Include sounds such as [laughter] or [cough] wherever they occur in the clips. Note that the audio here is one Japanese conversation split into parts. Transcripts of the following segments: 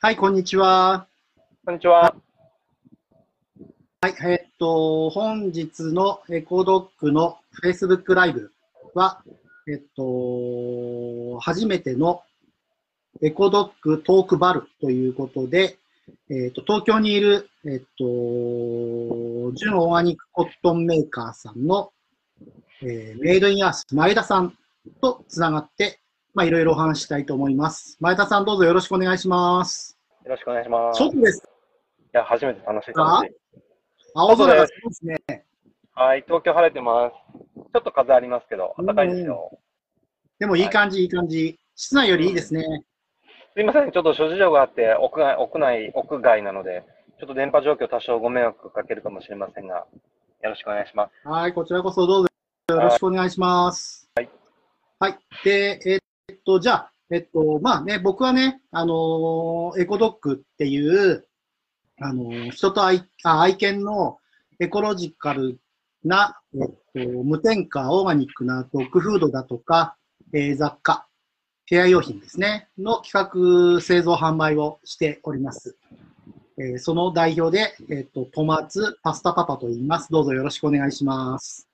はい、こんにちは。こんにちは。はい、えっと、本日のエコドックの Facebook ライブは、えっと、初めてのエコドックトークバルということで、えっと、東京にいる、えっと、純オーガニックコットンメーカーさんの、えーメイドインアース前田さんとつながって、まあ、いろいろお話ししたいと思います。前田さん、どうぞよろしくお願いします。よろしくお願いします。い外です。や、初めて楽しい楽しい。青空がすごいですね。はい、東京晴れてます。ちょっと風ありますけど、暖かいですよ。でもいい感じ、いい感じ。室内よりいいですね。すいません、ちょっと諸事情があって、屋外、屋内、屋外なので、ちょっと電波状況多少ご迷惑かけるかもしれませんが、よろしくお願いします。はい、こちらこそどうぞよろしくお願いします。はい。はい。で、えっと、じゃあ、えっと、まあね、僕はね、あのーエコドックっていう、あのー人と愛あ愛犬のエコロジカルな、えっと、無添加オーガニックなドッグフードだとか、えー雑貨、ケア用品ですね、の企画、製造、販売をしております。えーその代表で、えっ、と、トマツパスタパパと言います。どうぞよろしくお願いします。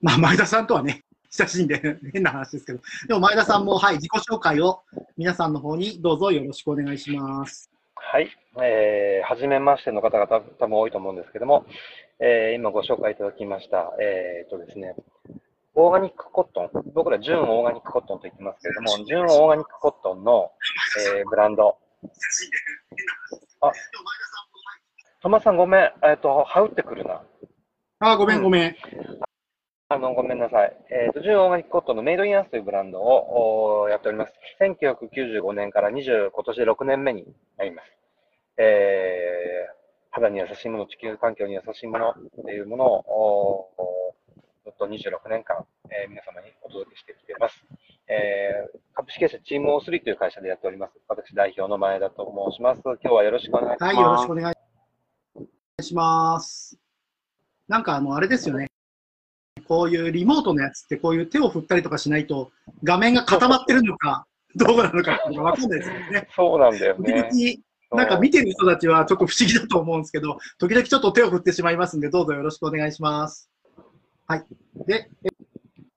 まあ、前田さんとはね、親しいんで、変な話ですけど。でも、前田さんも、はい、自己紹介を皆さんの方にどうぞよろしくお願いします。はい、えー、はじめましての方々多分多いと思うんですけども、えー、今ご紹介いただきました、えー、とですね、オーガニックコットン、僕ら純オーガニックコットンと言ってますけれども、純オーガニックコットンの、えー、ブランド、あトマさんごめん、えっ、と、はうってくるな。あー、ごめんごめん。あの、ごめんなさい。えっ、と、純オーガニックコットのメイドインアースというブランドをやっております。1995年から20、今年で6年目になります。えー、肌に優しいもの、地球環境に優しいものというものを、ずっと26年間、えー皆様にお届けしてきています。えー、株式会社チーム O3 という会社でやっております。私代表の前田と申します。今日はよろしくお願いします。はい、よろしくお願いします。なんか、あの、あれですよね。こういうリモートのやつって、こういう手を振ったりとかしないと、画面が固まってるのか、どうなのかっていうのがわかんないですよね。そうなんだよ時々ね。、なんか見てる人たちはちょっと不思議だと思うんですけど、時々ちょっと手を振ってしまいますんで、どうぞよろしくお願いします。はい。で、え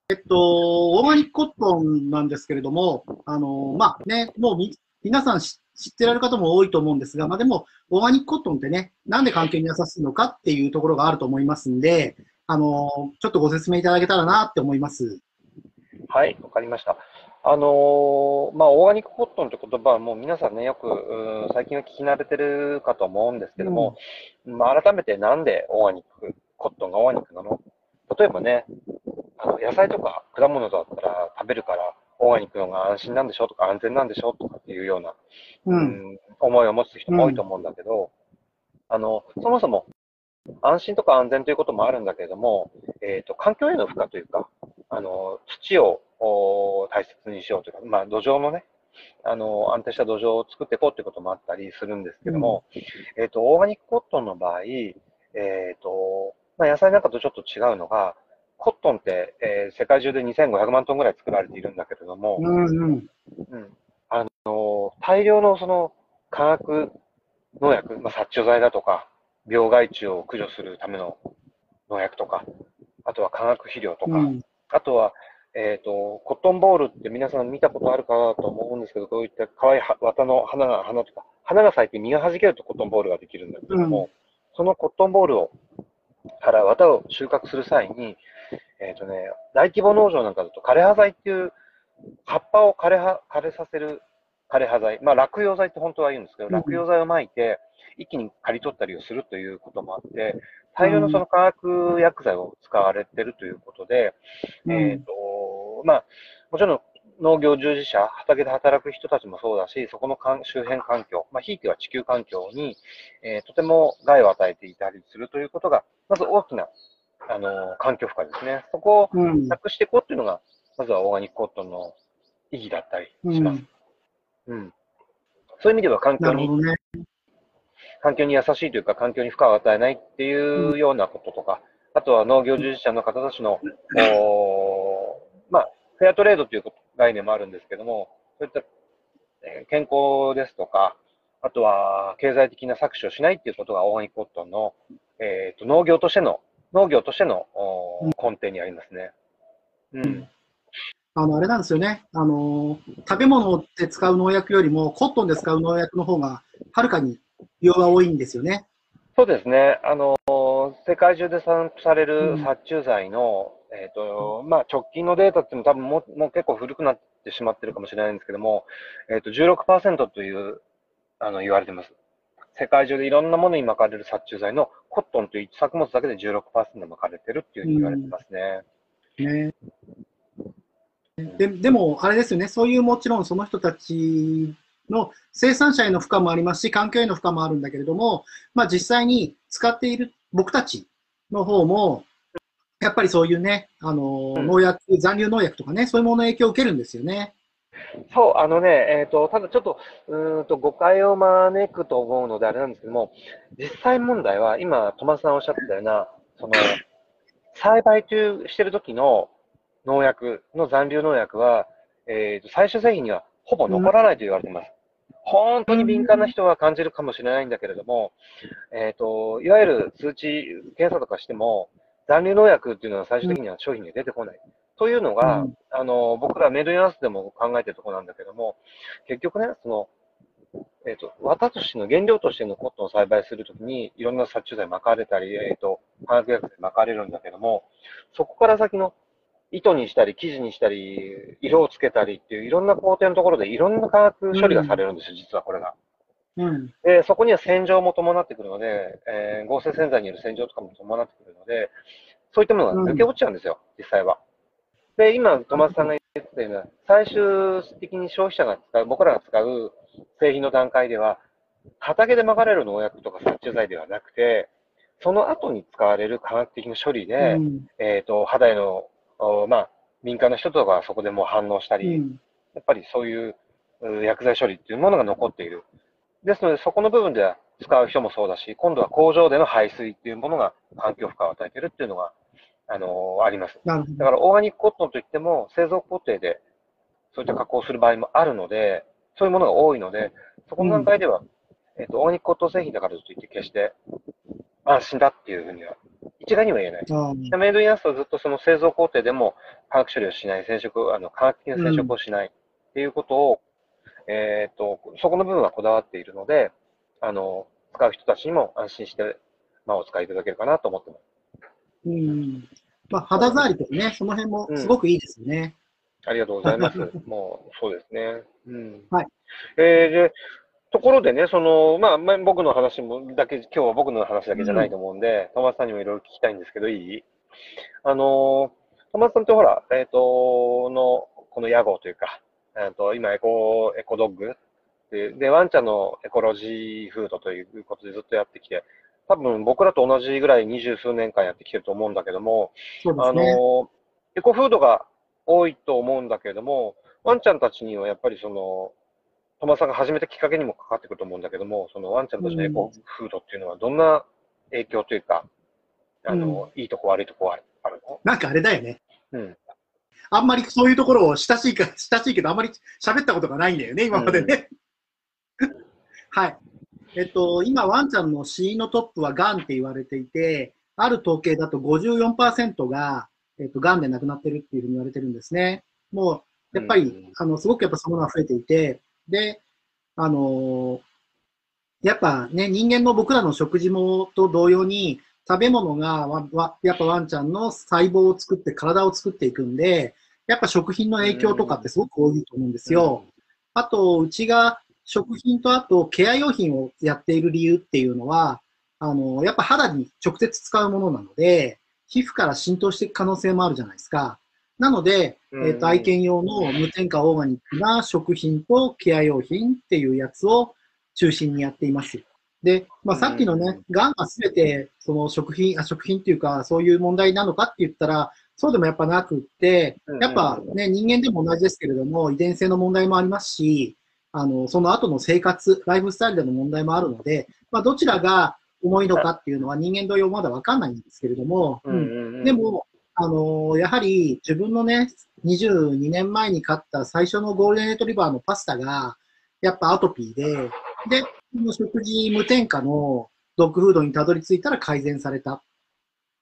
えっと、オーガニックコットンなんですけれども、あの、まあね、もうみ皆さん知知ってられる方も多いと思うんですが、まあでも、オーガニックコットンってね、なんで環境に優しいのかっていうところがあると思いますんで、あの、ちょっとご説明いただけたらなって思います。はい、わかりました。あのーまあ、オーガニックコットンって言葉はもう皆さんね、よく、最近は聞き慣れてるかと思うんですけども、まあ、改めてなんでオーガニック、コットンがオーガニックなの？例えばね、あの野菜とか果物だったら食べるから、オーガニックの方が安心なんでしょとか安全なんでしょとかっていうような、う。うんん思いを持つ人も多いと思うんだけど、あの、そもそも安心とか安全ということもあるんだけれども、えっ、と、環境への負荷というか、あの、土をお大切にしようというか、まあ、土壌のね、あの、安定した土壌を作っていこうということもあったりするんですけども、えっ、と、オーガニックコットンの場合、えっ、と、まあ、野菜なんかとちょっと違うのが、コットンって、えー世界中で2500万トンぐらい作られているんだけれども、うんうん。うんあの大量のその化学農薬、まあ、殺虫剤だとか、病害虫を駆除するための農薬とか、あとは化学肥料とか、うん。あとは、えっ、と、コットンボールって皆さん見たことあるかなと思うんですけど、こういった可愛いは綿の花が、花とか、花が咲いて実が弾けるとコットンボールができるんだけれども、そのコットンボールを、から綿を収穫する際に、えっ、とね、大規模農場なんかだと枯葉剤っていう葉っぱを枯れは枯れさせる枯葉剤、まあ落葉剤って本当は言うんですけど、うん落葉剤をまいて、一気に刈り取ったりをするということもあって、大量のその化学薬剤を使われてるということで、うんえっ、と、まあ、もちろん農業従事者、畑で働く人たちもそうだし、そこの環周辺環境、まあ、ひいては地球環境に、えーとても害を与えていたりするということが、まず大きな、あの環境負荷ですね。そこをうん。なくしていこうっていうのが、まずはオーガニックコットンの意義だったりうします。ん。うん。そういう意味では環境にね。環境に優しいというか、環境に負荷を与えないっていうようなこととか、あとは農業従事者の方たちの、まあ、フェアトレードという概念もあるんですけども、そういった、えー健康ですとか、あとは経済的な搾取をしないっていうことがオーガニックコットンの、えーと、農業としての、農業としての、うん、根底にありますね。うん。うん、あの、あれなんですよね。あの、食べ物で使う農薬よりも、コットンで使う農薬の方が、はるかに量が多いんですよね。そうですね。あの、世界中で散布される殺虫剤の、うん、えっ、ー、と、まあ、直近のデータっていうのは多分ももう結構古くなってしまってるかもしれないんですけども、えっ、ー、と、16%という、あの、言われてます。世界中でいろんなものに巻かれる殺虫剤のコットンという作物だけで16%巻かれてるっていうふうに言われてますね。うん、ねででも、あれですよね、そういうもちろんその人たちの生産者への負荷もありますし、環境への負荷もあるんだけれども、まあ、実際に使っている僕たちの方も、やっぱりそういうね、あの、農薬、残留農薬とかね、そういうものの影響を受けるんですよね。そう、あのね、えっ、ー、と、ただちょっと、うんと誤解を招くと思うのであれなんですけども、実際問題は、今、トマスさんおっしゃってたような、その、栽培中してる時の農薬の残留農薬は、えっ、ー、と、最終製品にはほぼ残らないと言われています。本当に敏感な人は感じるかもしれないんだけれども、えっ、ー、と、いわゆる数値検査とかしても、残留農薬っていうのは最終的には商品に出てこない。というのが、あの、僕らメールヤンスでも考えてるところなんだけども、結局ね、その、えっ、ー、と、綿としての原料としてのコットンを栽培するときに、いろんな殺虫剤巻かれたり、えっ、ー、と、化学薬剤巻かれるんだけども、そこから先の糸にしたり、生地にしたり、色をつけたりっていういろんな工程のところでいろんな化学処理がされるんですよ、うん、実はこれが。うん、でそこには洗浄も伴ってくるので、えー、合成洗剤による洗浄とかも伴ってくるので、そういったものが抜け落ちちゃうんですよ、うん、実際は。で、今、トマスさんが言ってたような、最終的に消費者が使う、僕らが使う製品の段階では、畑でまかれる農薬とか殺虫剤ではなくて、その後に使われる化学的な処理で、うん、えっ、ー、と、肌へのまあ、民間の人とかそこでもう反応したり、うん、やっぱりそういう薬剤処理っていうものが残っている。ですので、そこの部分では使う人もそうだし、今度は工場での排水っていうものが環境負荷を与えているっていうのが、あのー、あります。だから、オーガニックコットンといっても、製造工程でそういった加工をする場合もあるので、そういうものが多いので、そこの段階では、うん、えっ、ー、と、オーガニックコットン製品だからといって決して安心だっていうふうには一概には言えない。メイドインアースはずっとその製造工程でも化学処理をしない、染色、あの化学的な染色をしないっていうことを、うん、えっ、と、そこの部分はこだわっているので、あの、使う人たちにも安心して、まあ、お使いいただけるかなと思ってます。うん。まあ、肌触りとかね、その辺もすごくいいですよね。うん、ありがとうございます。もう、そうですね。うん。はい。えー、で、ところでね、その、まあ、まあ、僕の話もだけ、今日は僕の話だけじゃないと思うんで、うん、トマスさんにもいろいろ聞きたいんですけど、いい？あの、トマさんってほら、えっ、ー、と、の、この屋号というか、えっ、と、今、エコ、エコドッグで、で、ワンちゃんのエコロジーフードということでずっとやってきて、多分僕らと同じぐらい二十数年間やってきてると思うんだけども、ね、あの、エコフードが多いと思うんだけれども、ワンちゃんたちにはやっぱりその、トマさんが始めたきっかけにもかかってくると思うんだけども、そのワンちゃんたちのエコフードっていうのは、どんな影響というか、あの、うん、いいとこ悪いとこあるの？なんかあれだよね。うん。あんまりそういうところを親しいか、親しいけど、あんまり喋ったことがないんだよね、今までね。うん、はい。えっと、今、ワンちゃんの死因のトップはがんって言われていて、ある統計だと54%が、えっと、がんで亡くなってるっていうふうに言われてるんですね。もう、やっぱり、うん、あの、すごくやっぱそののが増えていて、で、あのやっぱね、人間の僕らの食事もと同様に、食べ物がわやっぱワンちゃんの細胞を作って体を作っていくんで、やっぱ食品の影響とかってすごく多いと思うんですよ。あと、うちが食品とあとケア用品をやっている理由っていうのは、あの、やっぱ肌に直接使うものなので、皮膚から浸透していく可能性もあるじゃないですか。なので、えっ、ー、と、愛犬用の無添加オーガニックな食品とケア用品っていうやつを中心にやっています。で、まあ、さっきのね、がんがすべて、その食品、あ、食品っていうか、そういう問題なのかって言ったら、そうでもやっぱなくって、やっぱね、人間でも同じですけれども、遺伝性の問題もありますし、あの、その後の生活、ライフスタイルでの問題もあるので、まあ、どちらが重いのかっていうのは人間同様まだわかんないんですけれども、うん、でも、あのー、やはり自分のね、22年前に買った最初のゴールデンレトリバーのパスタが、やっぱアトピーで、で、の食事無添加のドッグフードにたどり着いたら改善された。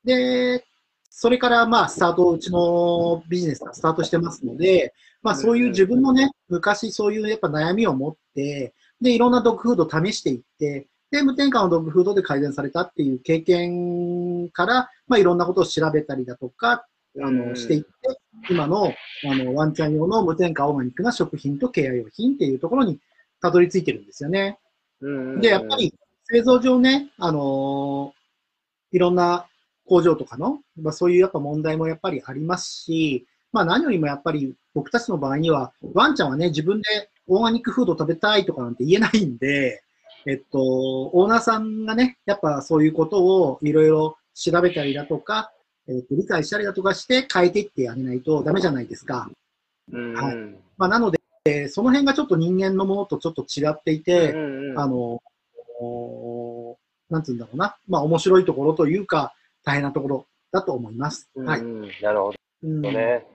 で、それからまあスタート、うちのビジネスがスタートしてますので、まあそういう自分のね、昔そういうやっぱ悩みを持って、で、いろんなドッグフードを試していって、で、無添加のドッグフードで改善されたっていう経験から、まあいろんなことを調べたりだとか、あの、していって、今の、あの、ワンちゃん用の無添加オーガニックな食品とケア用品っていうところにたどり着いてるんですよね。で、やっぱり製造上ね、あのー、いろんな工場とかの、まあ、そういうやっぱ問題もやっぱりありますし、まあ何よりもやっぱり僕たちの場合には、ワンちゃんはね、自分でオーガニックフード食べたいとかなんて言えないんで、えっと、オーナーさんがね、やっぱそういうことをいろいろ調べたりだとか、えっと、理解したりだとかして変えていってやれないとダメじゃないですか。はい。まあなので、その辺がちょっと人間のものとちょっと違っていて、あの、なんつうんだろうな、まあ面白いところというか、大変なところだと思います。はい。なるほどね。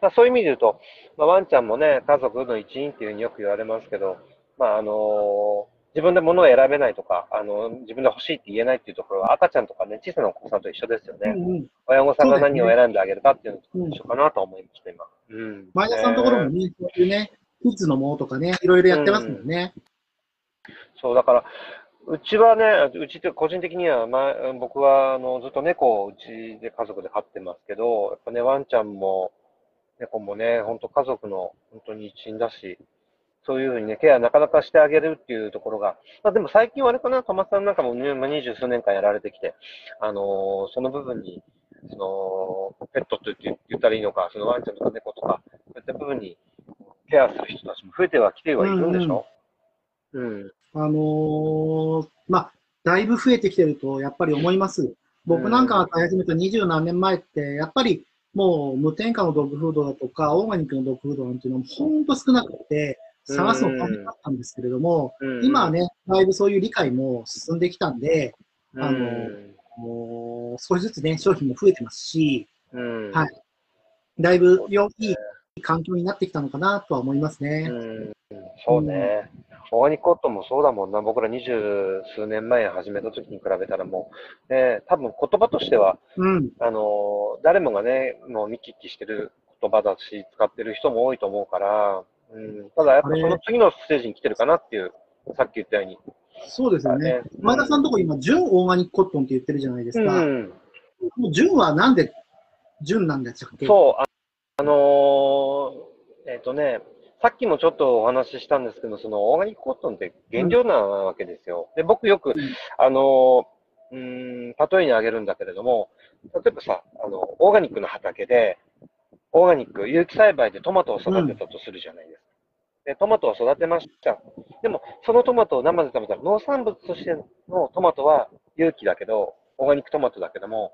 まあ、そういう意味で言うと、まあ、ワンちゃんもね、家族の一員っていうふうによく言われますけど、まああのー、自分で物を選べないとか、あの自分で欲しいって言えないっていうところは赤ちゃんとかね、小さなお子さんと一緒ですよね。うんうん、親御さんが何を選んであげるかっていうのと一緒かなと思いました、今。うん。前田さんのところもね、そういうね、キッズのものとかね、いろいろやってますもんね。うん、そう、だから、うちはね、うちって個人的には、まあ、僕はあのずっと猫をうちで家族で飼ってますけど、やっぱね、ワンちゃんも猫もね、本当家族の本当に一員だし、そういうふうにね、ケアなかなかしてあげるっていうところが、まあでも最近はあれかな、トマさんなんかも、二十数年間やられてきて、あのー、その部分に、その、ペットって言ったらいいのか、そのワンちゃんとか猫とか、そういった部分にケアする人たちも増えてはきてはいるんでしょ、うん、うん。あのー、まあ、だいぶ増えてきてると、やっぱり思います。僕なんかが飼い始めた二十何年前って、やっぱりもう無添加のドッグフードだとか、オーガニックのドッグフードなんていうのも本当少なくて、探すの大変だったんですけれども、今はね、だいぶそういう理解も進んできたんで、あの、もう少しずつね、商品も増えてますし、はい。だいぶ良い環境になってきたのかなとは思いますね。そうね。オーガニックコットンもそうだもんな。僕ら二十数年前始めた時に比べたらもう、ね、多分言葉としては、うん、あの、誰もがね、もう見聞きしてる言葉だし、使ってる人も多いと思うから、うん、ただやっぱその次のステージに来てるかなっていう、さっき言ったように。そうですよね。前田さんのとこ今、純オーガニックコットンって言ってるじゃないですか。うん、もう純はなんで純なんですかそう、あ、あのー、えっ、ー、とね、さっきもちょっとお話ししたんですけど、そのオーガニックコットンって原料なわけですよ。で、僕よく、うん、あの、うん、例えに挙げるんだけれども、例えばさ、あの、オーガニックの畑で、オーガニック、有機栽培でトマトを育てたとするじゃないですで、トマトを育てました。でも、そのトマトを生で食べたら、農産物としてのトマトは有機だけど、オーガニックトマトだけども、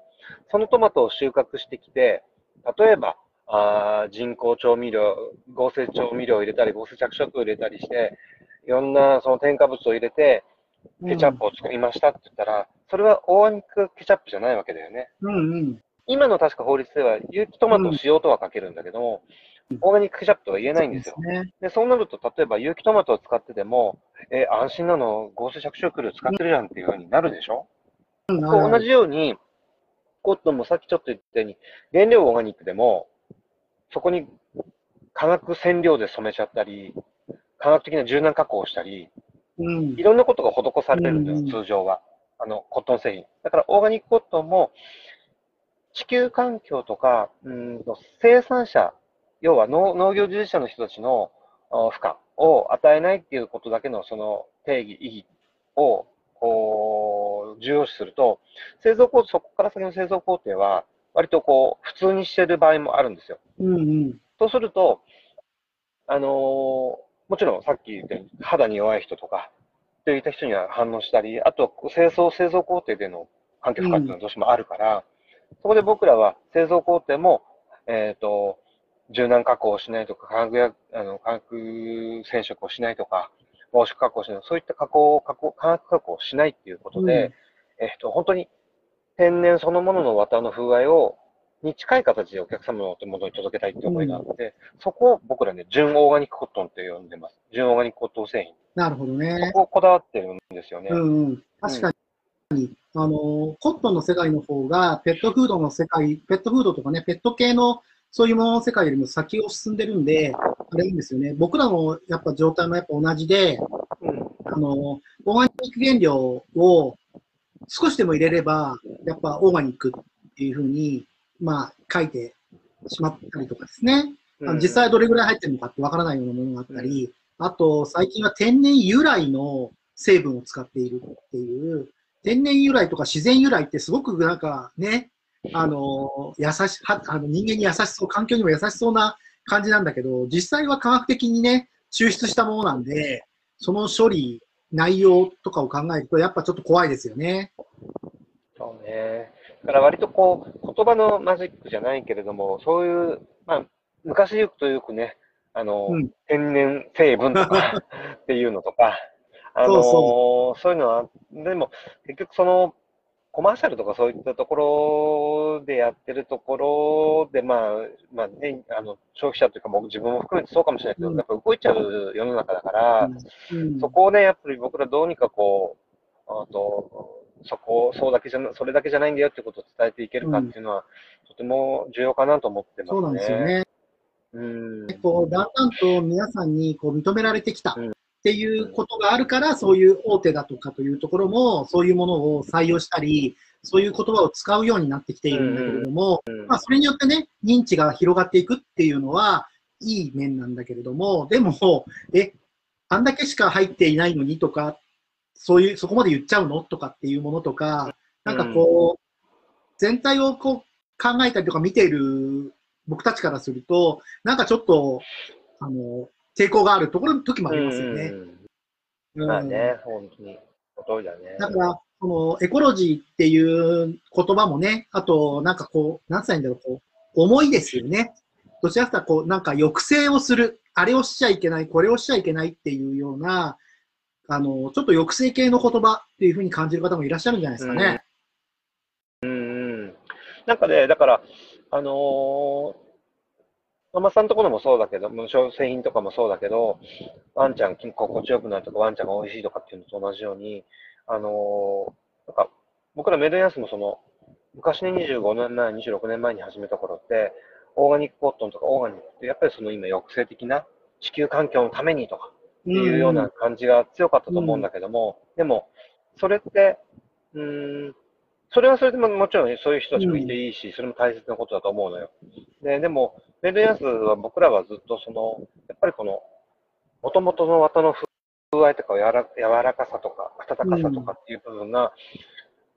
そのトマトを収穫してきて、例えば、あ人工調味料、合成調味料を入れたり、合成着色を入れたりして、いろんなその添加物を入れて、ケチャップを作りましたって言ったら、うん、それはオーガニックケチャップじゃないわけだよね。うんうん、今の確か法律では、有機トマト塩とは書けるんだけども、うん、オーガニックケチャップとは言えないんですよ。そうで、ね、そうなると、例えば有機トマトを使ってでも、えー、安心なの、合成着色料使ってるじゃんっていうふうになるでしょ、うん、同じように、コットンもさっきちょっと言ったように、原料オーガニックでも、そこに化学染料で染めちゃったり、化学的な柔軟加工をしたり、うん、いろんなことが施されるんだよ、うん、通常は。あの、コットン製品。だからオーガニックコットンも、地球環境とか、うんと生産者、要は農農業従事者の人たちの負荷を与えないっていうことだけのその定義、意義を重要視すると、製造工程、そこから先の製造工程は、割とこう、普通にしてる場合もあるんですよ。うんうん、そうすると、あのー、もちろんさっき言ったように肌に弱い人とか、といった人には反応したり、あと製造、製造工程での環境負荷っていうのはどうしてもあるから、うん、そこで僕らは製造工程も、えっ、ー、と、柔軟加工をしないとか、化学や、あの、化学染色をしないとか、防色加工をしない、そういった加工、加工、化学加工をしないっていうことで、うん、えっ、ー、と、本当に天然そのものの綿の風合いを、に近い形でお客様の手元に届けたいって思いがあって、うん、そこを僕らね、純オーガニックコットンって呼んでます。純オーガニックコットン製品。なるほどね。そこをこだわってるんですよね。うんうん。確かに、あの、コットンの世界の方が、ペットフードの世界、ペットフードとかね、ペット系のそういうものの世界よりも先を進んでるんで、あれいいんですよね。僕らのやっぱ状態もやっぱ同じで、うんあの、オーガニック原料を少しでも入れれば、やっぱオーガニックっていうふうに、まあ、書いてしまったりとかですね。実際どれぐらい入ってるのかってわからないようなものがあったり、あと、最近は天然由来の成分を使っているっていう、天然由来とか自然由来ってすごくなんかね、あの、優し、はあの人間に優しそう、環境にも優しそうな感じなんだけど、実際は科学的にね、抽出したものなんで、その処理、内容とかを考えると、やっぱちょっと怖いですよね。そうね。だから割とこう、言葉のマジックじゃないけれども、そういう、まあ、昔よくとよくね、あの、うん天然成分とか [laughs] っていうのとか、あのそうそういうのは、でも結局その、コマーシャルとかそういったところでやってるところで、まあ、まあね、あの、消費者というかもう自分も含めてそうかもしれないけど、うんやっぱ動いちゃう世の中だから、うんそこをね、やっぱり僕らどうにかこう、あと、そこ、そうだけじゃな、それだけじゃないんだよってことを伝えていけるかっていうのは、とても重要かなと思ってますね。そうなんですよね。うん。こうだんだんと皆さんにこう認められてきたっうんていうことがあるから、そういう大手だとかというところも、そういうものを採用したり、そういう言葉を使うようになってきているんだけれども、うん。まあ、それによってね、認知が広がっていくっていうのは、いい面なんだけれども、でも、え、あんだけしか入っていないのにとか、そういう、そこまで言っちゃうのとかっていうものとか、なんかこう、全体をこう考えたりとか見ている僕たちからすると、なんかちょっと、あの、抵抗があるところ、時もありますよね。うんうんまあね、本当に。その通りだね。だから、そのエコロジーっていう言葉もね、あと、なんかこう、なんつったらいいんだろう、こう、重いですよね。どちらかというと、こう、なんか抑制をする、あれをしちゃいけない、これをしちゃいけないっていうような、あの、ちょっと抑制系の言葉っていうふうに感じる方もいらっしゃるんじゃないですかね。うんうん。なんかね、だから、あのーママさんのところもそうだけど、無償製品とかもそうだけど、ワンちゃん心地よくなるとか、ワンちゃんが美味しいとかっていうのと同じように、あのーなんか、僕らメイドインアースもその、昔ね、25年前、26年前に始めた頃って、オーガニックコットンとかオーガニックって、やっぱりその今抑制的な地球環境のためにとか、っていうような感じが強かったと思うんだけども、でも、それって、うーん、それはそれでももちろんそういう人たちもいていいし、それも大切なことだと思うのよ。で、でも、メイドインアースは僕らはずっとその、やっぱりこの、元々の綿の風合いとか柔ら柔らかさとか、温かさとかっていう部分が、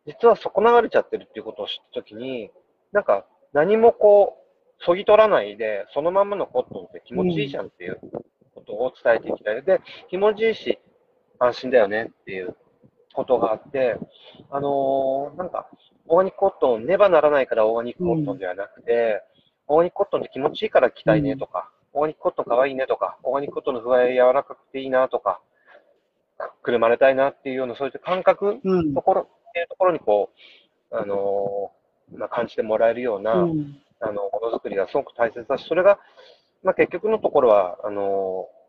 実は損なわれちゃってるっていうことを知ったときに、なんか何もこう、そぎ取らないで、そのままのコットンって気持ちいいじゃんっていうことを伝えていきたい。で、気持ちいいし、安心だよねっていうことがあって、あのーなんか、オーガニックコットン、ねばならないからオーガニックコットンではなくて、オーガニックコットンって気持ちいいから着たいねとか、オーガニックコットンかわいいねとか、オーガニックコットンの具合柔らかくていいなとか、くるまれたいなっていうような、そういった感覚うんと。ころっていうところにこう、あのーまあ、感じてもらえるような、うんあの、ものづくりがすごく大切だし、それが、まあ、結局のところは、あのー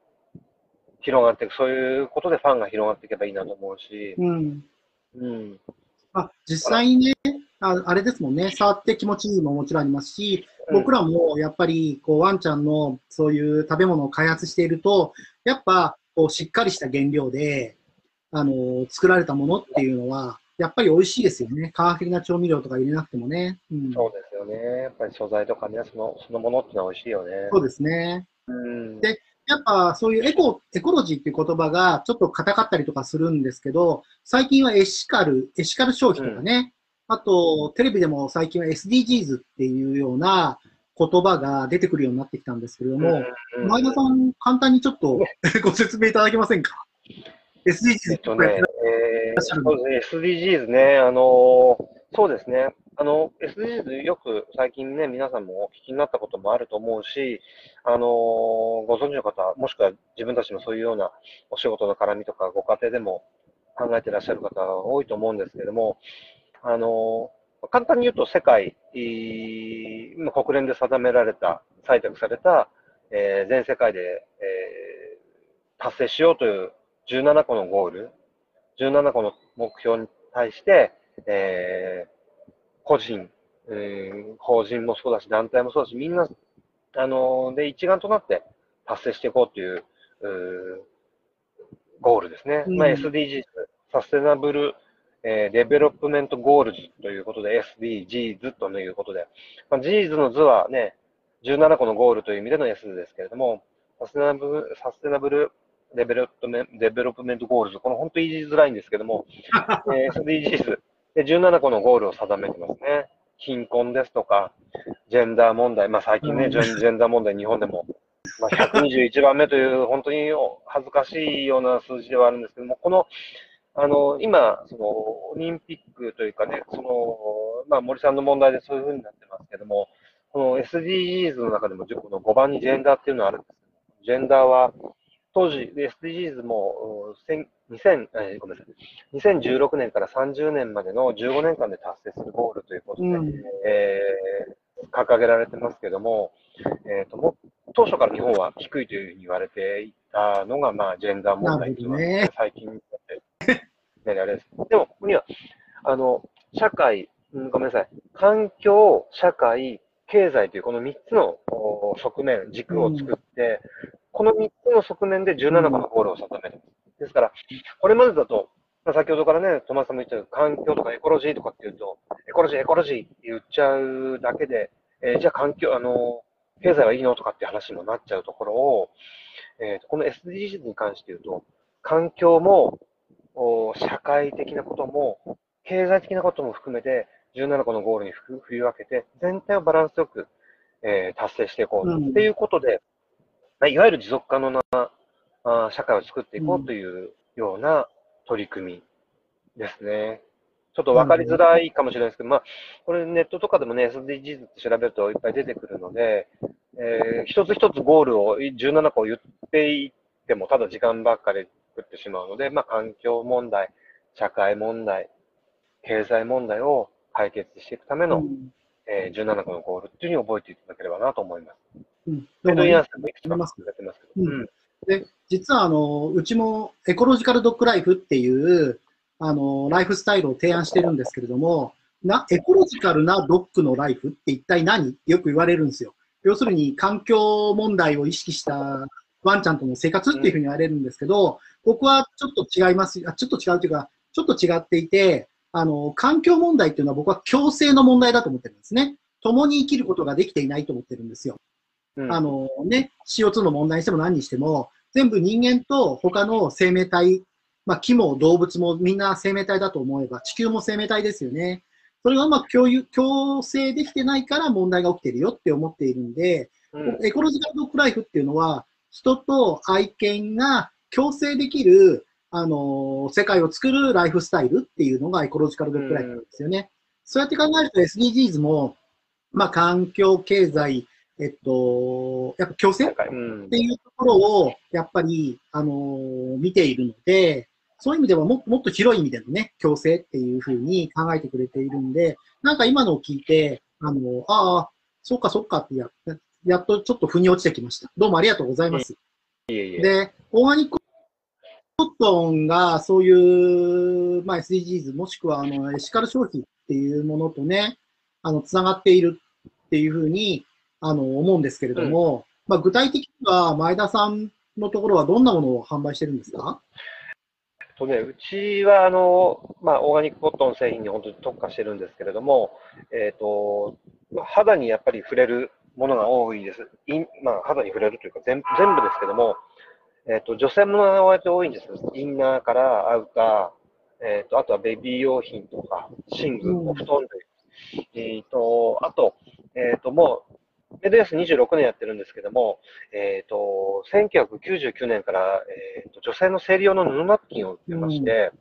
広がっていく、そういうことでファンが広がっていけばいいなと思うし、うん。うん。まあ、実際にね、ああれですもんね、触って気持ちいいももちろんありますし、うん僕らもやっぱりこうワンちゃんのそういう食べ物を開発していると、やっぱこうしっかりした原料で、あの作られたものっていうのは、やっぱり美味しいですよね。化学的な調味料とか入れなくてもね。うん、そうですよね。やっぱり素材とかね、その、そのものっていうのは美味しいよね。そうですね。うん。でやっぱそういうエコ、エコロジーっていう言葉がちょっと硬かったりとかするんですけど、最近はエシカル、エシカル消費とかね、あとテレビでも最近は SDGs っていうような言葉が出てくるようになってきたんですけれども、うん前田さん、簡単にちょっと [laughs] ご説明いただけませんか ?SDGs とね、えー SDGs ね、あのーそうですね、あの、SDGs よく最近ね、皆さんもお聞きになったこともあると思うし、あのーご存知の方、もしくは自分たちもそういうようなお仕事の絡みとか、ご家庭でも考えてらっしゃる方が多いと思うんですけれども、あのー簡単に言うと世界、いー国連で定められた、採択された、えー全世界で、えー達成しようという17個のゴール、17個の目標に対して、えー、個人、えー、法人もそうだし、団体もそうだし、みんな、あのー、で、一丸となって達成していこうという、うゴールですね。うん、まあ、SDGs、 Sustainable、えー、 Development Goals ということで、SDGs ということで、まあ、Gs の s はね、17個のゴールという意味での S ですけれども、 Sustainable、Sustainable Development、Goals、この本当に言いづらいんですけども、[laughs] えー、SDGs で17個のゴールを定めてますね。貧困ですとか、ジェンダー問題、まあ最近ね、ジェンダー問題日本でも、まあ、121番目という本当に恥ずかしいような数字ではあるんですけども、この、あの、今、その、オリンピックというかね、その、まあ森さんの問題でそういうふうになってますけども、この SDGs の中でもこの5番にジェンダーっていうのがあるんですジェンダーは、当時、SDGs も2000、えー、ごめんなさい、2016年から30年までの15年間で達成するゴールということで、うん、えー、掲げられてますけども、えーと、も当初から日本は低いというふうに言われていたのが、まあ、ジェンダー問題というのは、ね、最近になって、ね、あれです。でも、ここには、あの、社会、うん、ごめんなさい、環境、社会、経済というこの3つの側面、軸を作って、うん、この3つの側面で17個のゴールを定める。ですから、これまでだと、まあ、先ほどからね、トマスさんも言ったように、環境とかエコロジーとかっていうと、エコロジー、エコロジーって言っちゃうだけで、えー、じゃあ環境、あの、経済はいいのとかって話にもなっちゃうところを、えーと、この SDGs に関して言うと、環境も、社会的なことも、経済的なことも含めて、17個のゴールに振り分けて、全体をバランスよく、えー、達成していこうっていうことで、うん、いわゆる持続可能なあ社会を作っていこうというような取り組みですね。ちょっと分かりづらいかもしれないですけど、まあ、これネットとかでもね、SDGs って調べるといっぱい出てくるので、えー、一つ一つゴールを17個言っていっても、ただ時間ばっかり作ってしまうので、まあ、環境問題、社会問題、経済問題を解決していくための、うん、えー、17個のゴールっていうふうに覚えていただければなと思います。うん。エドイアンさんもいくつかやってますけど。うん。で、実はあの、うちもエコロジカルドッグライフっていう、あの、ライフスタイルを提案してるんですけれども、な、エコロジカルなドッグのライフって一体何？ってよく言われるんですよ。要するに環境問題を意識したワンちゃんとの生活っていうふうに言われるんですけど、僕はちょっと違います。あちょっと違うというか、ちょっと違っていて、あの、環境問題っていうのは僕は共生の問題だと思ってるんですね。共に生きることができていないと思ってるんですよ。うん、あのね、CO2 の問題にしても何にしても、全部人間と他の生命体、まあ、木も動物もみんな生命体だと思えば、地球も生命体ですよね。それがうまく共有、共生できてないから問題が起きてるよって思っているんで、うん、エコロジカルドッグライフっていうのは、人と愛犬が共生できるあの、世界を作るライフスタイルっていうのがエコロジカルドッグライフなんですよね。そうやって考えると SDGs も、まあ、環境、経済、えっと、やっぱ共生っていうところを、やっぱり、あの見ているので、そういう意味ではももっと広い意味でのね、共生っていうふうに考えてくれているんで、なんか今のを聞いて、あの、ああ、そっかそっかってや、やっとちょっと腑に落ちてきました。どうもありがとうございます。いえいえで、オーガニックコットンがそういう、まあ、SDGs もしくはあのエシカル消費っていうものとね、あの、つながっているっていうふうに、あの、思うんですけれども、うん、まあ、具体的には前田さんのところはどんなものを販売してるんですか？とね、うちはあの、まあ、オーガニックコットン製品に本当に特化してるんですけれども、えっ、ー、と、肌にやっぱり触れるものが多いです。まあ、肌に触れるというか全全部ですけども、えっ、ー、と、女性ものが割と多いんです。インナーからアウター、えっ、ー、と、あとはベビー用品とか、寝具、お布団類。えっ、ー、と、あと、えっ、と、もう、メドヤス26年やってるんですけども、えっ、と、1999年から、えっ、と、女性の生理用の布ナプキンを売ってまして、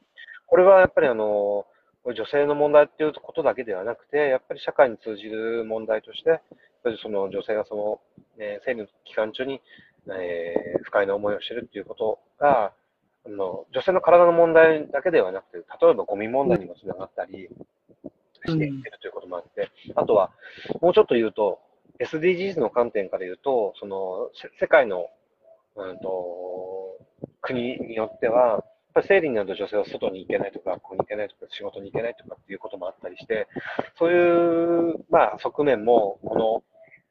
これはやっぱりあの、女性の問題っていうことだけではなくて、やっぱり社会に通じる問題として、その女性がその、え生理の期間中にえー、不快な思いをしてるっていうことが、あの女性の体の問題だけではなくて、例えばゴミ問題にもつながったりしていってるということもあって、うん、あとは、もうちょっと言うと、SDGs の観点から言うと、その世界のうんと、国によっては、やっぱり生理になると女性は外に行けないとか、学校に行けないとか、仕事に行けないとかっていうこともあったりして、そういう、まあ、側面も、こ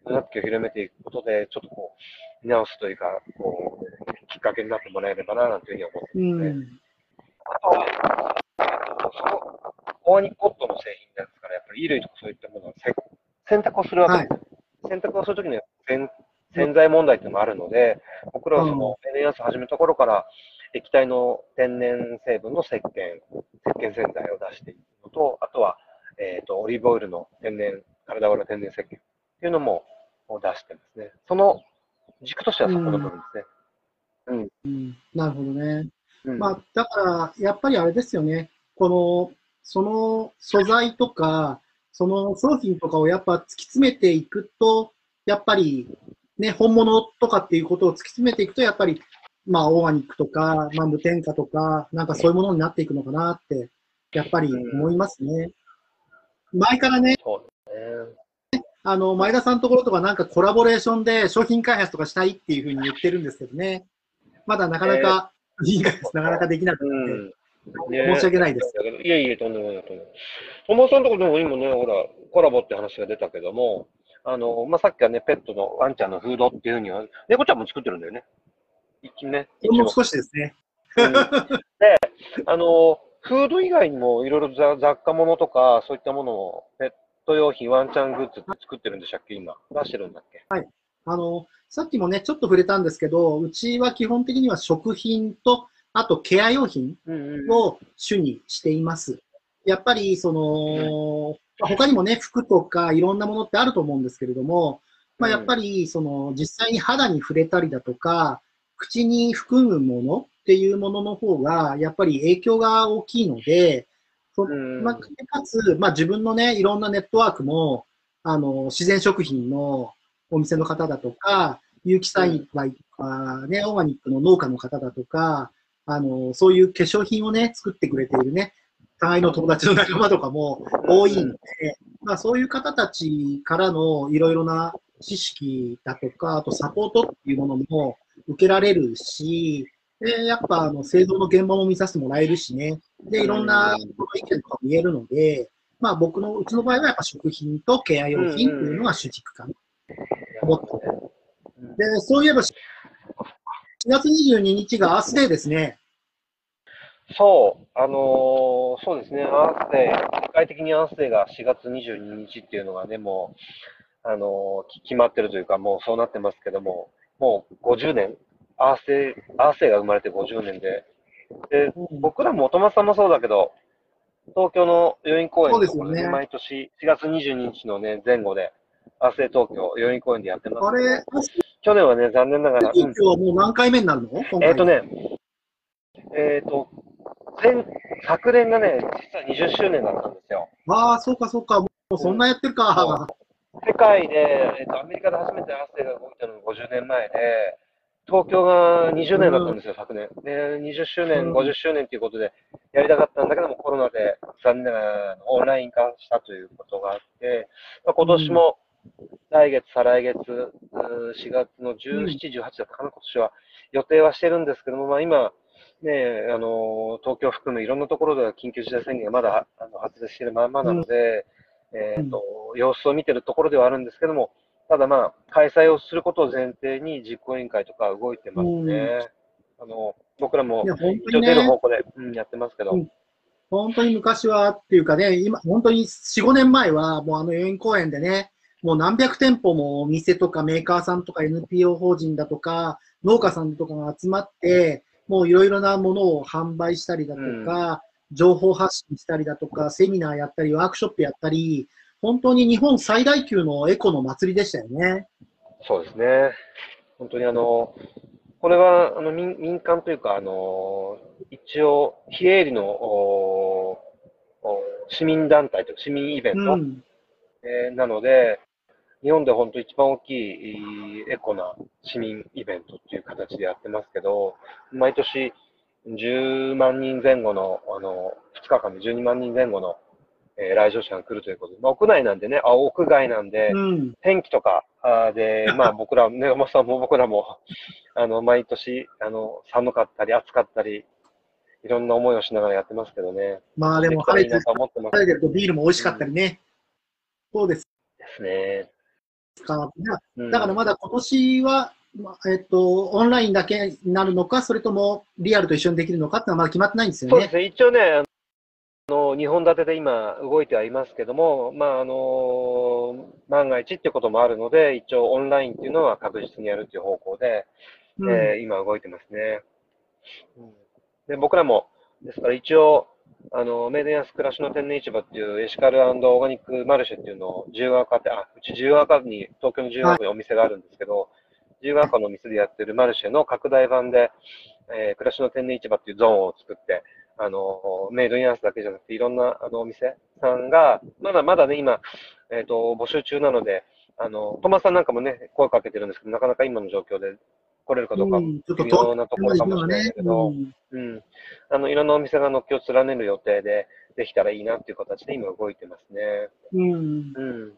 の、ナッキを広めていくことで、ちょっとこう、見直すというか、こう、きっかけになってもらえればな、なんていうふうに思ってうますね。ん。あとは、その、オーガニコットンの製品ですから、やっぱり衣類とかそういったものはせ洗濯をするわけです。洗濯をするときには洗洗剤問題っていうのもあるので、僕らはその NAS 始めた頃から、液体の天然成分の石鹸、石鹸洗剤を出しているのと、あとは、えっ、と、オリーブオイルの天然、体を洗う天然石鹸っていうのも出してますね。その軸としてはそこの部分ですね。うん。うん。なるほどね。うん、まあ、だから、やっぱりあれですよね。この、その素材とか、その商品とかをやっぱ突き詰めていくと、やっぱり、ね、本物とかっていうことを突き詰めていくと、やっぱり、まあ、オーガニックとか、まあ、無添加とか、なんかそういうものになっていくのかなって、やっぱり思いますね。前からね。あの、前田さんのところとかなんかコラボレーションで商品開発とかしたいっていうふうに言ってるんですけどね。まだなかなか、いい開発なかなかできなくて、うん。申し訳ないです。いえいえ、とんでもない、とんでも。友さんのところでも今ね、ほら、コラボって話が出たけども、あの、まあ、さっきはね、ペットのワンちゃんのフードっていうふうには、猫ちゃんも作ってるんだよね。一気にね。ほんの少しですね。うんで、あの、フード以外にもいろいろ雑雑貨物とか、そういったものを、ペット用品、ワンちゃんグッズって作ってるんでしたっけ、今。出してるんだっけ？あの、さっきもね、ちょっと触れたんですけど、うちは基本的には食品と、あとケア用品。を主にしています。やっぱり、その、まあ他にもね、服とかいろんなものってあると思うんですけれども、まあ、やっぱり、その、実際に肌に触れたりだとか、口に含むものっていうものの方が、やっぱり影響が大きいので、そうんまあ、かつ、まあ、自分のね、いろんなネットワークも、あの、自然食品のお店の方だとか、有機栽培とか、ね、オーガニックの農家の方だとか、あの、そういう化粧品をね、作ってくれているね、互いの友達の仲間とかも多いんで、まあそういう方たちからのいろいろな知識だとか、あとサポートっていうものも受けられるし、で、やっぱあの製造の現場も見させてもらえるしね、で、いろんな意見とか見えるので、まあ僕の、うちの場合はやっぱ食品とケア用品っていうのが主軸かな。思って。うん。で、そういえば、4月22日がアースデーですね。そう、あのーそうですね、アースデー、世界的にアースデーが4月22日っていうのがね、もう、あのーき決まってるというか、もうそうなってますけども、もう50年、アースデー、アースデーが生まれて50年で、で、僕らも音松さんもそうだけど、東京の代々木公園でね、でね毎年4月22日のね、前後で、アースデー東京、代々木公園でやってます。あれ、去年はね、残念ながら、今日はもう何回目になるの？えっ、とね、えっ、と、前、昨年がね、実は20周年だったんですよ。ああ、そうかそうか。もうそんなやってるか。世界で、えっ、と、アメリカで初めてアースデーが動いたのが50年前で、東京が20年だったんですよ、昨年。で、20周年、うん50周年ということでやりたかったんだけども、コロナで残念ながらオンライン化したということがあって、まあ、今年も来月、再来月、うー4月の17、18だったかな、今年は。予定はしてるんですけども、まあ今、ね、あの、東京を含むいろんなところでは緊急事態宣言がまだあの発出しているまんまなので、えっ、と、様子を見てるところではあるんですけども、ただまあ、開催をすることを前提に実行委員会とか動いてますね。あの、僕らも一応出る方向で、うん、やってますけど、うん。本当に昔はっていうかね、今、本当に4、5年前は、もうあの、代々木公園でね、もう何百店舗もお店とかメーカーさんとか NPO 法人だとか、農家さんとかが集まって、もういろいろなものを販売したりだとか、情報発信したりだとか、セミナーやったり、ワークショップやったり、本当に日本最大級のエコの祭りでしたよね。そうですね。本当にあの、これはあの民民間というか、あの、一応、非営利の市民団体と市民イベント、うん。えーなので、日本で本当一番大きいエコな市民イベントっていう形でやってますけど、毎年10万人前後の、あの、2日間で12万人前後の、ええー来場者が来るということで、まあ、屋内なんでね、あ、屋外なんで、うん。天気とかあーで、[laughs] まあ僕ら、ね、山本さんも僕らも、あの、毎年、あの、寒かったり暑かったり、いろんな思いをしながらやってますけどね。まあでも、晴れてるとビールも美味しかったりね。そうですですね。か。うんだからまだ今年は、まあえっと、オンラインだけになるのか、それともリアルと一緒にできるのかってのはまだ決まってないんですよね。そうですね、一応ね、あの2本立てで今動いてはいますけども、まああの万が一っていうこともあるので、一応オンラインっていうのは確実にやるっていう方向で、うんえー今動いてますね。うんで僕らも、ですから一応、あのメイドインアス暮らしの天然市場っていうエシカルオーガニックマルシェっていうのを自由が丘って、あ、うち自由が丘に、東京の自由が丘にお店があるんですけど、自由が丘のお店でやってるマルシェの拡大版で、えー暮らしの天然市場っていうゾーンを作って、あの、メイドインアースだけじゃなくて、いろんなあのお店さんが、まだまだね、今、えっ、と、募集中なので、あの、トマさんなんかもね、声かけてるんですけど、なかなか今の状況で来れるかどうか、うんちょっと微遠妙なところかもしれないけど、うんうん。あの、いろんなお店が軒を連ねる予定で、できたらいいなっていう形で今動いてますね。うんうん。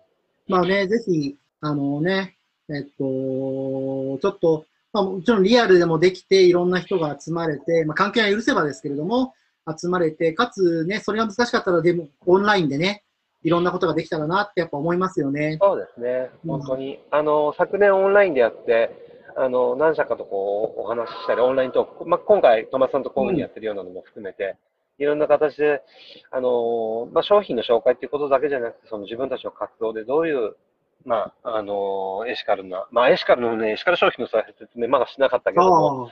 まあね、ぜひ、あのね、えっと、ちょっと、まあ、もちろんリアルでもできて、いろんな人が集まれて、まあ、関係が許せばですけれども、集まれて、かつね、それが難しかったら、でも、オンラインでね、いろんなことができたらなってやっぱ思いますよね。そうですね。本当に。あの、昨年オンラインでやって、あの、何社かとこう、お話ししたり、オンライントーク、まあ、今回、トマさんとこういうふうにやってるようなのも含めて、いろんな形で、あの、まあ、商品の紹介っていうことだけじゃなくて、その自分たちの活動でどういう、まあ、あの、エシカルな、まあ、エシカルのね、エシカル商品の説明まだしなかったけども、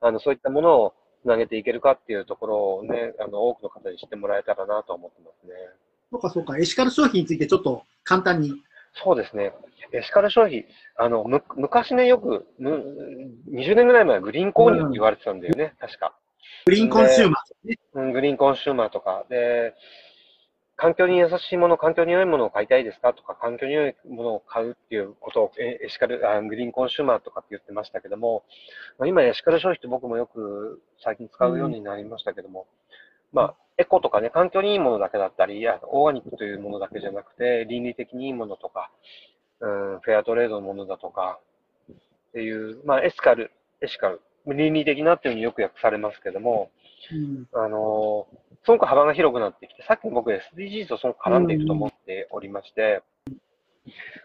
あの、そういったものをつなげていけるかっていうところをね、あの、多くの方に知ってもらえたらなと思ってますね。そうかそうか、エシカル消費についてちょっと簡単に。そうですね。エシカル消費、あの、む、昔ね、よく、む、20年ぐらい前はグリーン購入って言われてたんだよね、確か。グリーンコンシューマー、ね。うん、グリーンコンシューマーとか。で、環境に優しいもの、環境に良いものを買いたいですか？とか、環境に良いものを買うっていうことを、えエシカル、あグリーンコンシューマーとかって言ってましたけども、まあ、今エシカル消費って僕もよく最近使うようになりましたけども、まあ、エコとかね、環境にいいものだけだったり、いや、オーガニックというものだけじゃなくて、倫理的にいいものとか、うん、フェアトレードのものだとか、っていう、まあ、エシカル、エシカル、倫理的なっていうふうによく訳されますけども、うん。あのーすごく幅が広くなってきて、さっき僕 SDGs とその絡んでいくと思っておりまして、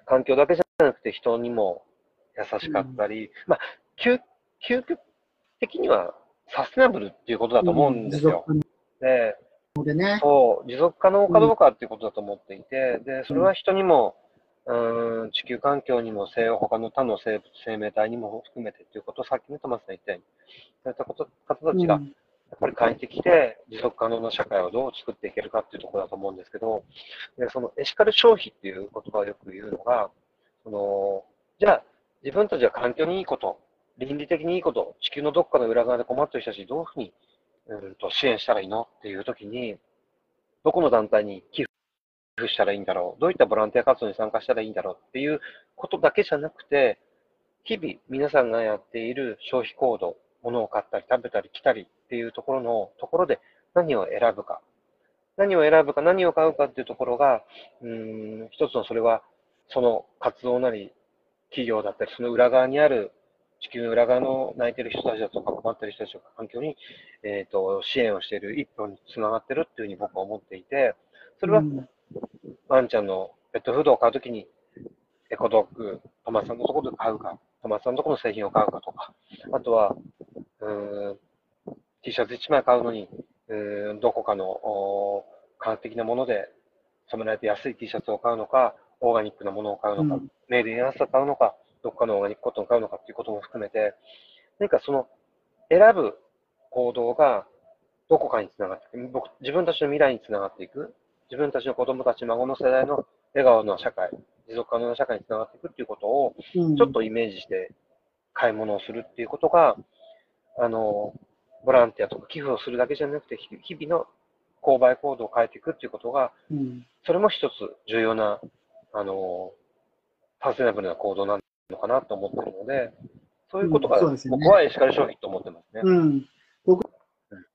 環境だけじゃなくて人にも優しかったり、まあ、究究極的にはサステナブルっていうことだと思うんですよ。持で、続でね。そう、持続可能かどうかっていうことだと思っていて、で、それは人にも、うーん、地球環境にも、生他の他の生物、生命体にも含めてっていうことをさっきね、トマスさん言ったように、そういったこと方たちが、うんやっぱり変えてきて、持続可能な社会をどう作っていけるかっていうところだと思うんですけど、でそのエシカル消費っていう言葉をよく言うのが、そのじゃあ、自分たちは環境にいいこと、倫理的にいいこと、地球のどっかの裏側で困ってる人たちにどういうふうに、うん、と支援したらいいの？っていうときに、どこの団体に寄付したらいいんだろう、どういったボランティア活動に参加したらいいんだろう？っていうことだけじゃなくて、日々皆さんがやっている消費行動、物を買ったり食べたり着たりっていうところのところで何を選ぶか。何を選ぶか、何を買うかっていうところが、うん、一つのそれは、その活動なり、企業だったり、その裏側にある、地球の裏側の泣いてる人たちだとか困ってる人たちとか環境に、えっ、と、支援をしている一歩につながってるっていうふうに僕は思っていて、それはうん。ワンちゃんのペットフードを買うときに、エコドッグ、トマさんのところで買うか、トマさんのところの製品を買うかとか、あとは、うーん、T シャツ1枚買うのに、うーん、どこかのお科学的なもので染められて安い T シャツを買うのか、オーガニックなものを買うのか、うん。メイドインアースを買うのか、どこかのオーガニックコットンを買うのかっていうことも含めて、何かその選ぶ行動がどこかにつながっていく、僕自分たちの未来につながっていく、自分たちの子供たち、孫の世代の笑顔の社会、持続可能な社会につながっていくっていうことを、うん。ちょっとイメージして買い物をするっていうことが、あの、ボランティアとか寄付をするだけじゃなくて、ひ日々の購買行動を変えていくっていうことが、うん。それも一つ重要な、あの、サステナブルな行動なのかなと思ってるので、そういうことが、うんそうですよね。僕はエシカル消費と思ってますね。うん、僕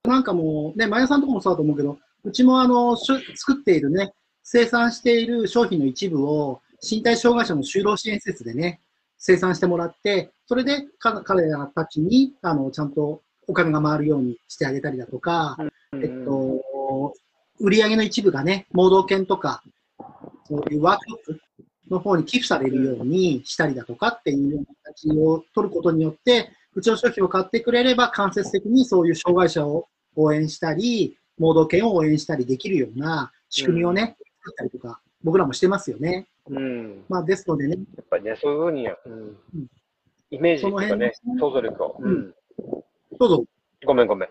なんかもう、ね、マヤさんとかもそうだと思うけど、うちもあの作っているね、生産している商品の一部を身体障害者の就労支援施設でね、生産してもらって、それでか彼らたちに、あの、ちゃんとお金が回るようにしてあげたりだとか、えっと、売上の一部がね、盲導犬とか、そういうワークショップの方に寄付されるようにしたりだとかっていうような形を取ることによって、うちの商品を買ってくれれば間接的にそういう障害者を応援したり、盲導犬を応援したりできるような仕組みをね、作ったりとか、僕らもしてますよね。うん。まあ、ですのでね、やっぱりね、そういうふうに、うん、イメージとかねその辺で、すね想像力を。うんうん。どうぞ。ごめんごめん。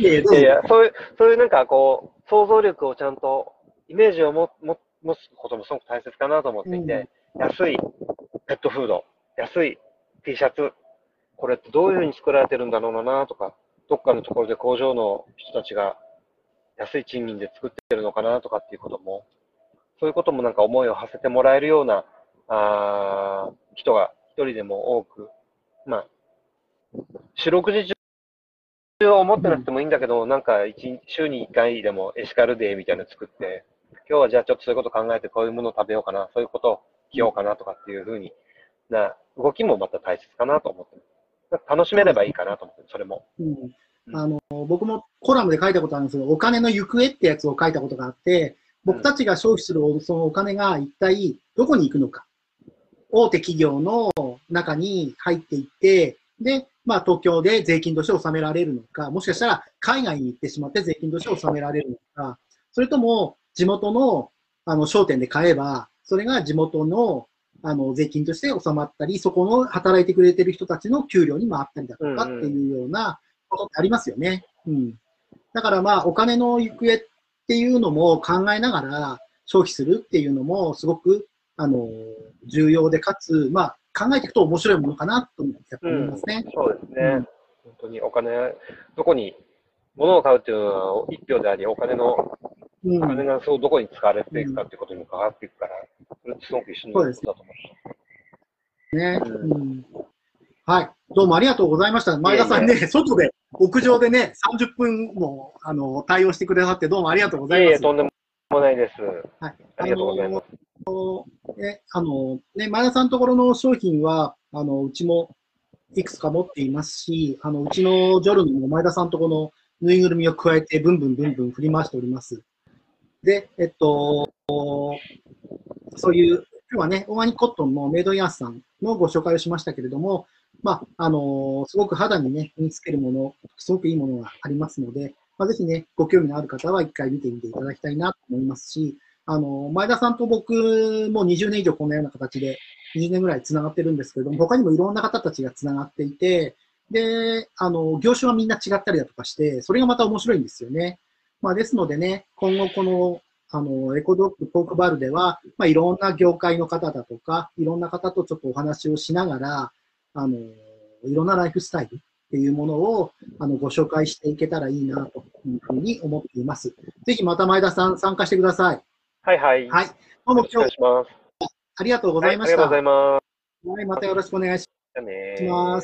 いやいや、そういう、そういうなんかこう、想像力をちゃんと、イメージをもも持つこともすごく大切かなと思っていて、安いペットフード、安い T シャツ、これってどういうふうに作られてるんだろうなとか、どっかのところで工場の人たちが安い賃金で作ってるのかなとかっていうことも、そういうこともなんか思いを馳せてもらえるような、あー人が一人でも多く、まあ、四六時中は思ってなくてもいいんだけど、なんか一週に1回でもエシカルデーみたいなの作って、今日はじゃあちょっとそういうこと考えてこういうものを食べようかな、そういうことを着ようかなとかっていうふうにな動きもまた大切かなと思ってます楽しめればいいかなと思ってそれも。うんあの僕もコラムで書いたことあるんですけど、お金の行方ってやつを書いたことがあって、僕たちが消費するそのお金が一体どこに行くのか。大手企業の中に入っていって、で、まあ東京で税金として納められるのか、もしかしたら海外に行ってしまって税金として納められるのか、それとも地元のあの商店で買えば、それが地元のあの税金として納まったり、そこの働いてくれてる人たちの給料に回ったりだとかっていうようなことってありますよね。うん。だからまあお金の行方っていうのも考えながら消費するっていうのもすごくあの重要で、かつ、まあ考えていくと面白いものかなと思いますね。そうですね。うん本当にお金、どこに、物を買うっていうのは一票であり、お金の、金がそうどこに使われていくかっていうことにも関わっていくから、それってすごく一緒のことだと思う。ね、ううん。はい。どうもありがとうございました。前田さんね、外で、屋上でね、30分も、あの、対応してくださって、どうもありがとうございます。いえいえ、とんでもないです。はい。ありがとうございます。え、あの、ね、前田さんのところの商品は、あの、うちもいくつか持っていますし、あの、うちのジョルノも前田さんのところのぬいぐるみを加えて、ブンブンブンブン振り回しております。で、えっと、そういう、今日はね、オーガニックコットンのメイドインアースさんのご紹介をしましたけれども、まあ、あのすごく肌にね、身につけるもの、すごくいいものがありますので、まあ、ぜひね、ご興味のある方は一回見てみていただきたいなと思いますし、あの、前田さんと僕も20年以上こんなような形で、20年ぐらい繋がってるんですけれども、他にもいろんな方たちが繋がっていて、で、あの、業種はみんな違ったりだとかして、それがまた面白いんですよね。まあ、ですのでね、今後この、あの、エコドッグポークバルでは、まあ、いろんな業界の方だとか、いろんな方とちょっとお話をしながら、あの、いろんなライフスタイルっていうものを、あの、ご紹介していけたらいいな、というふうに思っています。ぜひまた前田さん参加してください。はいはい。はい。どうも今日願いします。ありがとうございまはありがとうした。ございます。はい、またよろしくお願いします。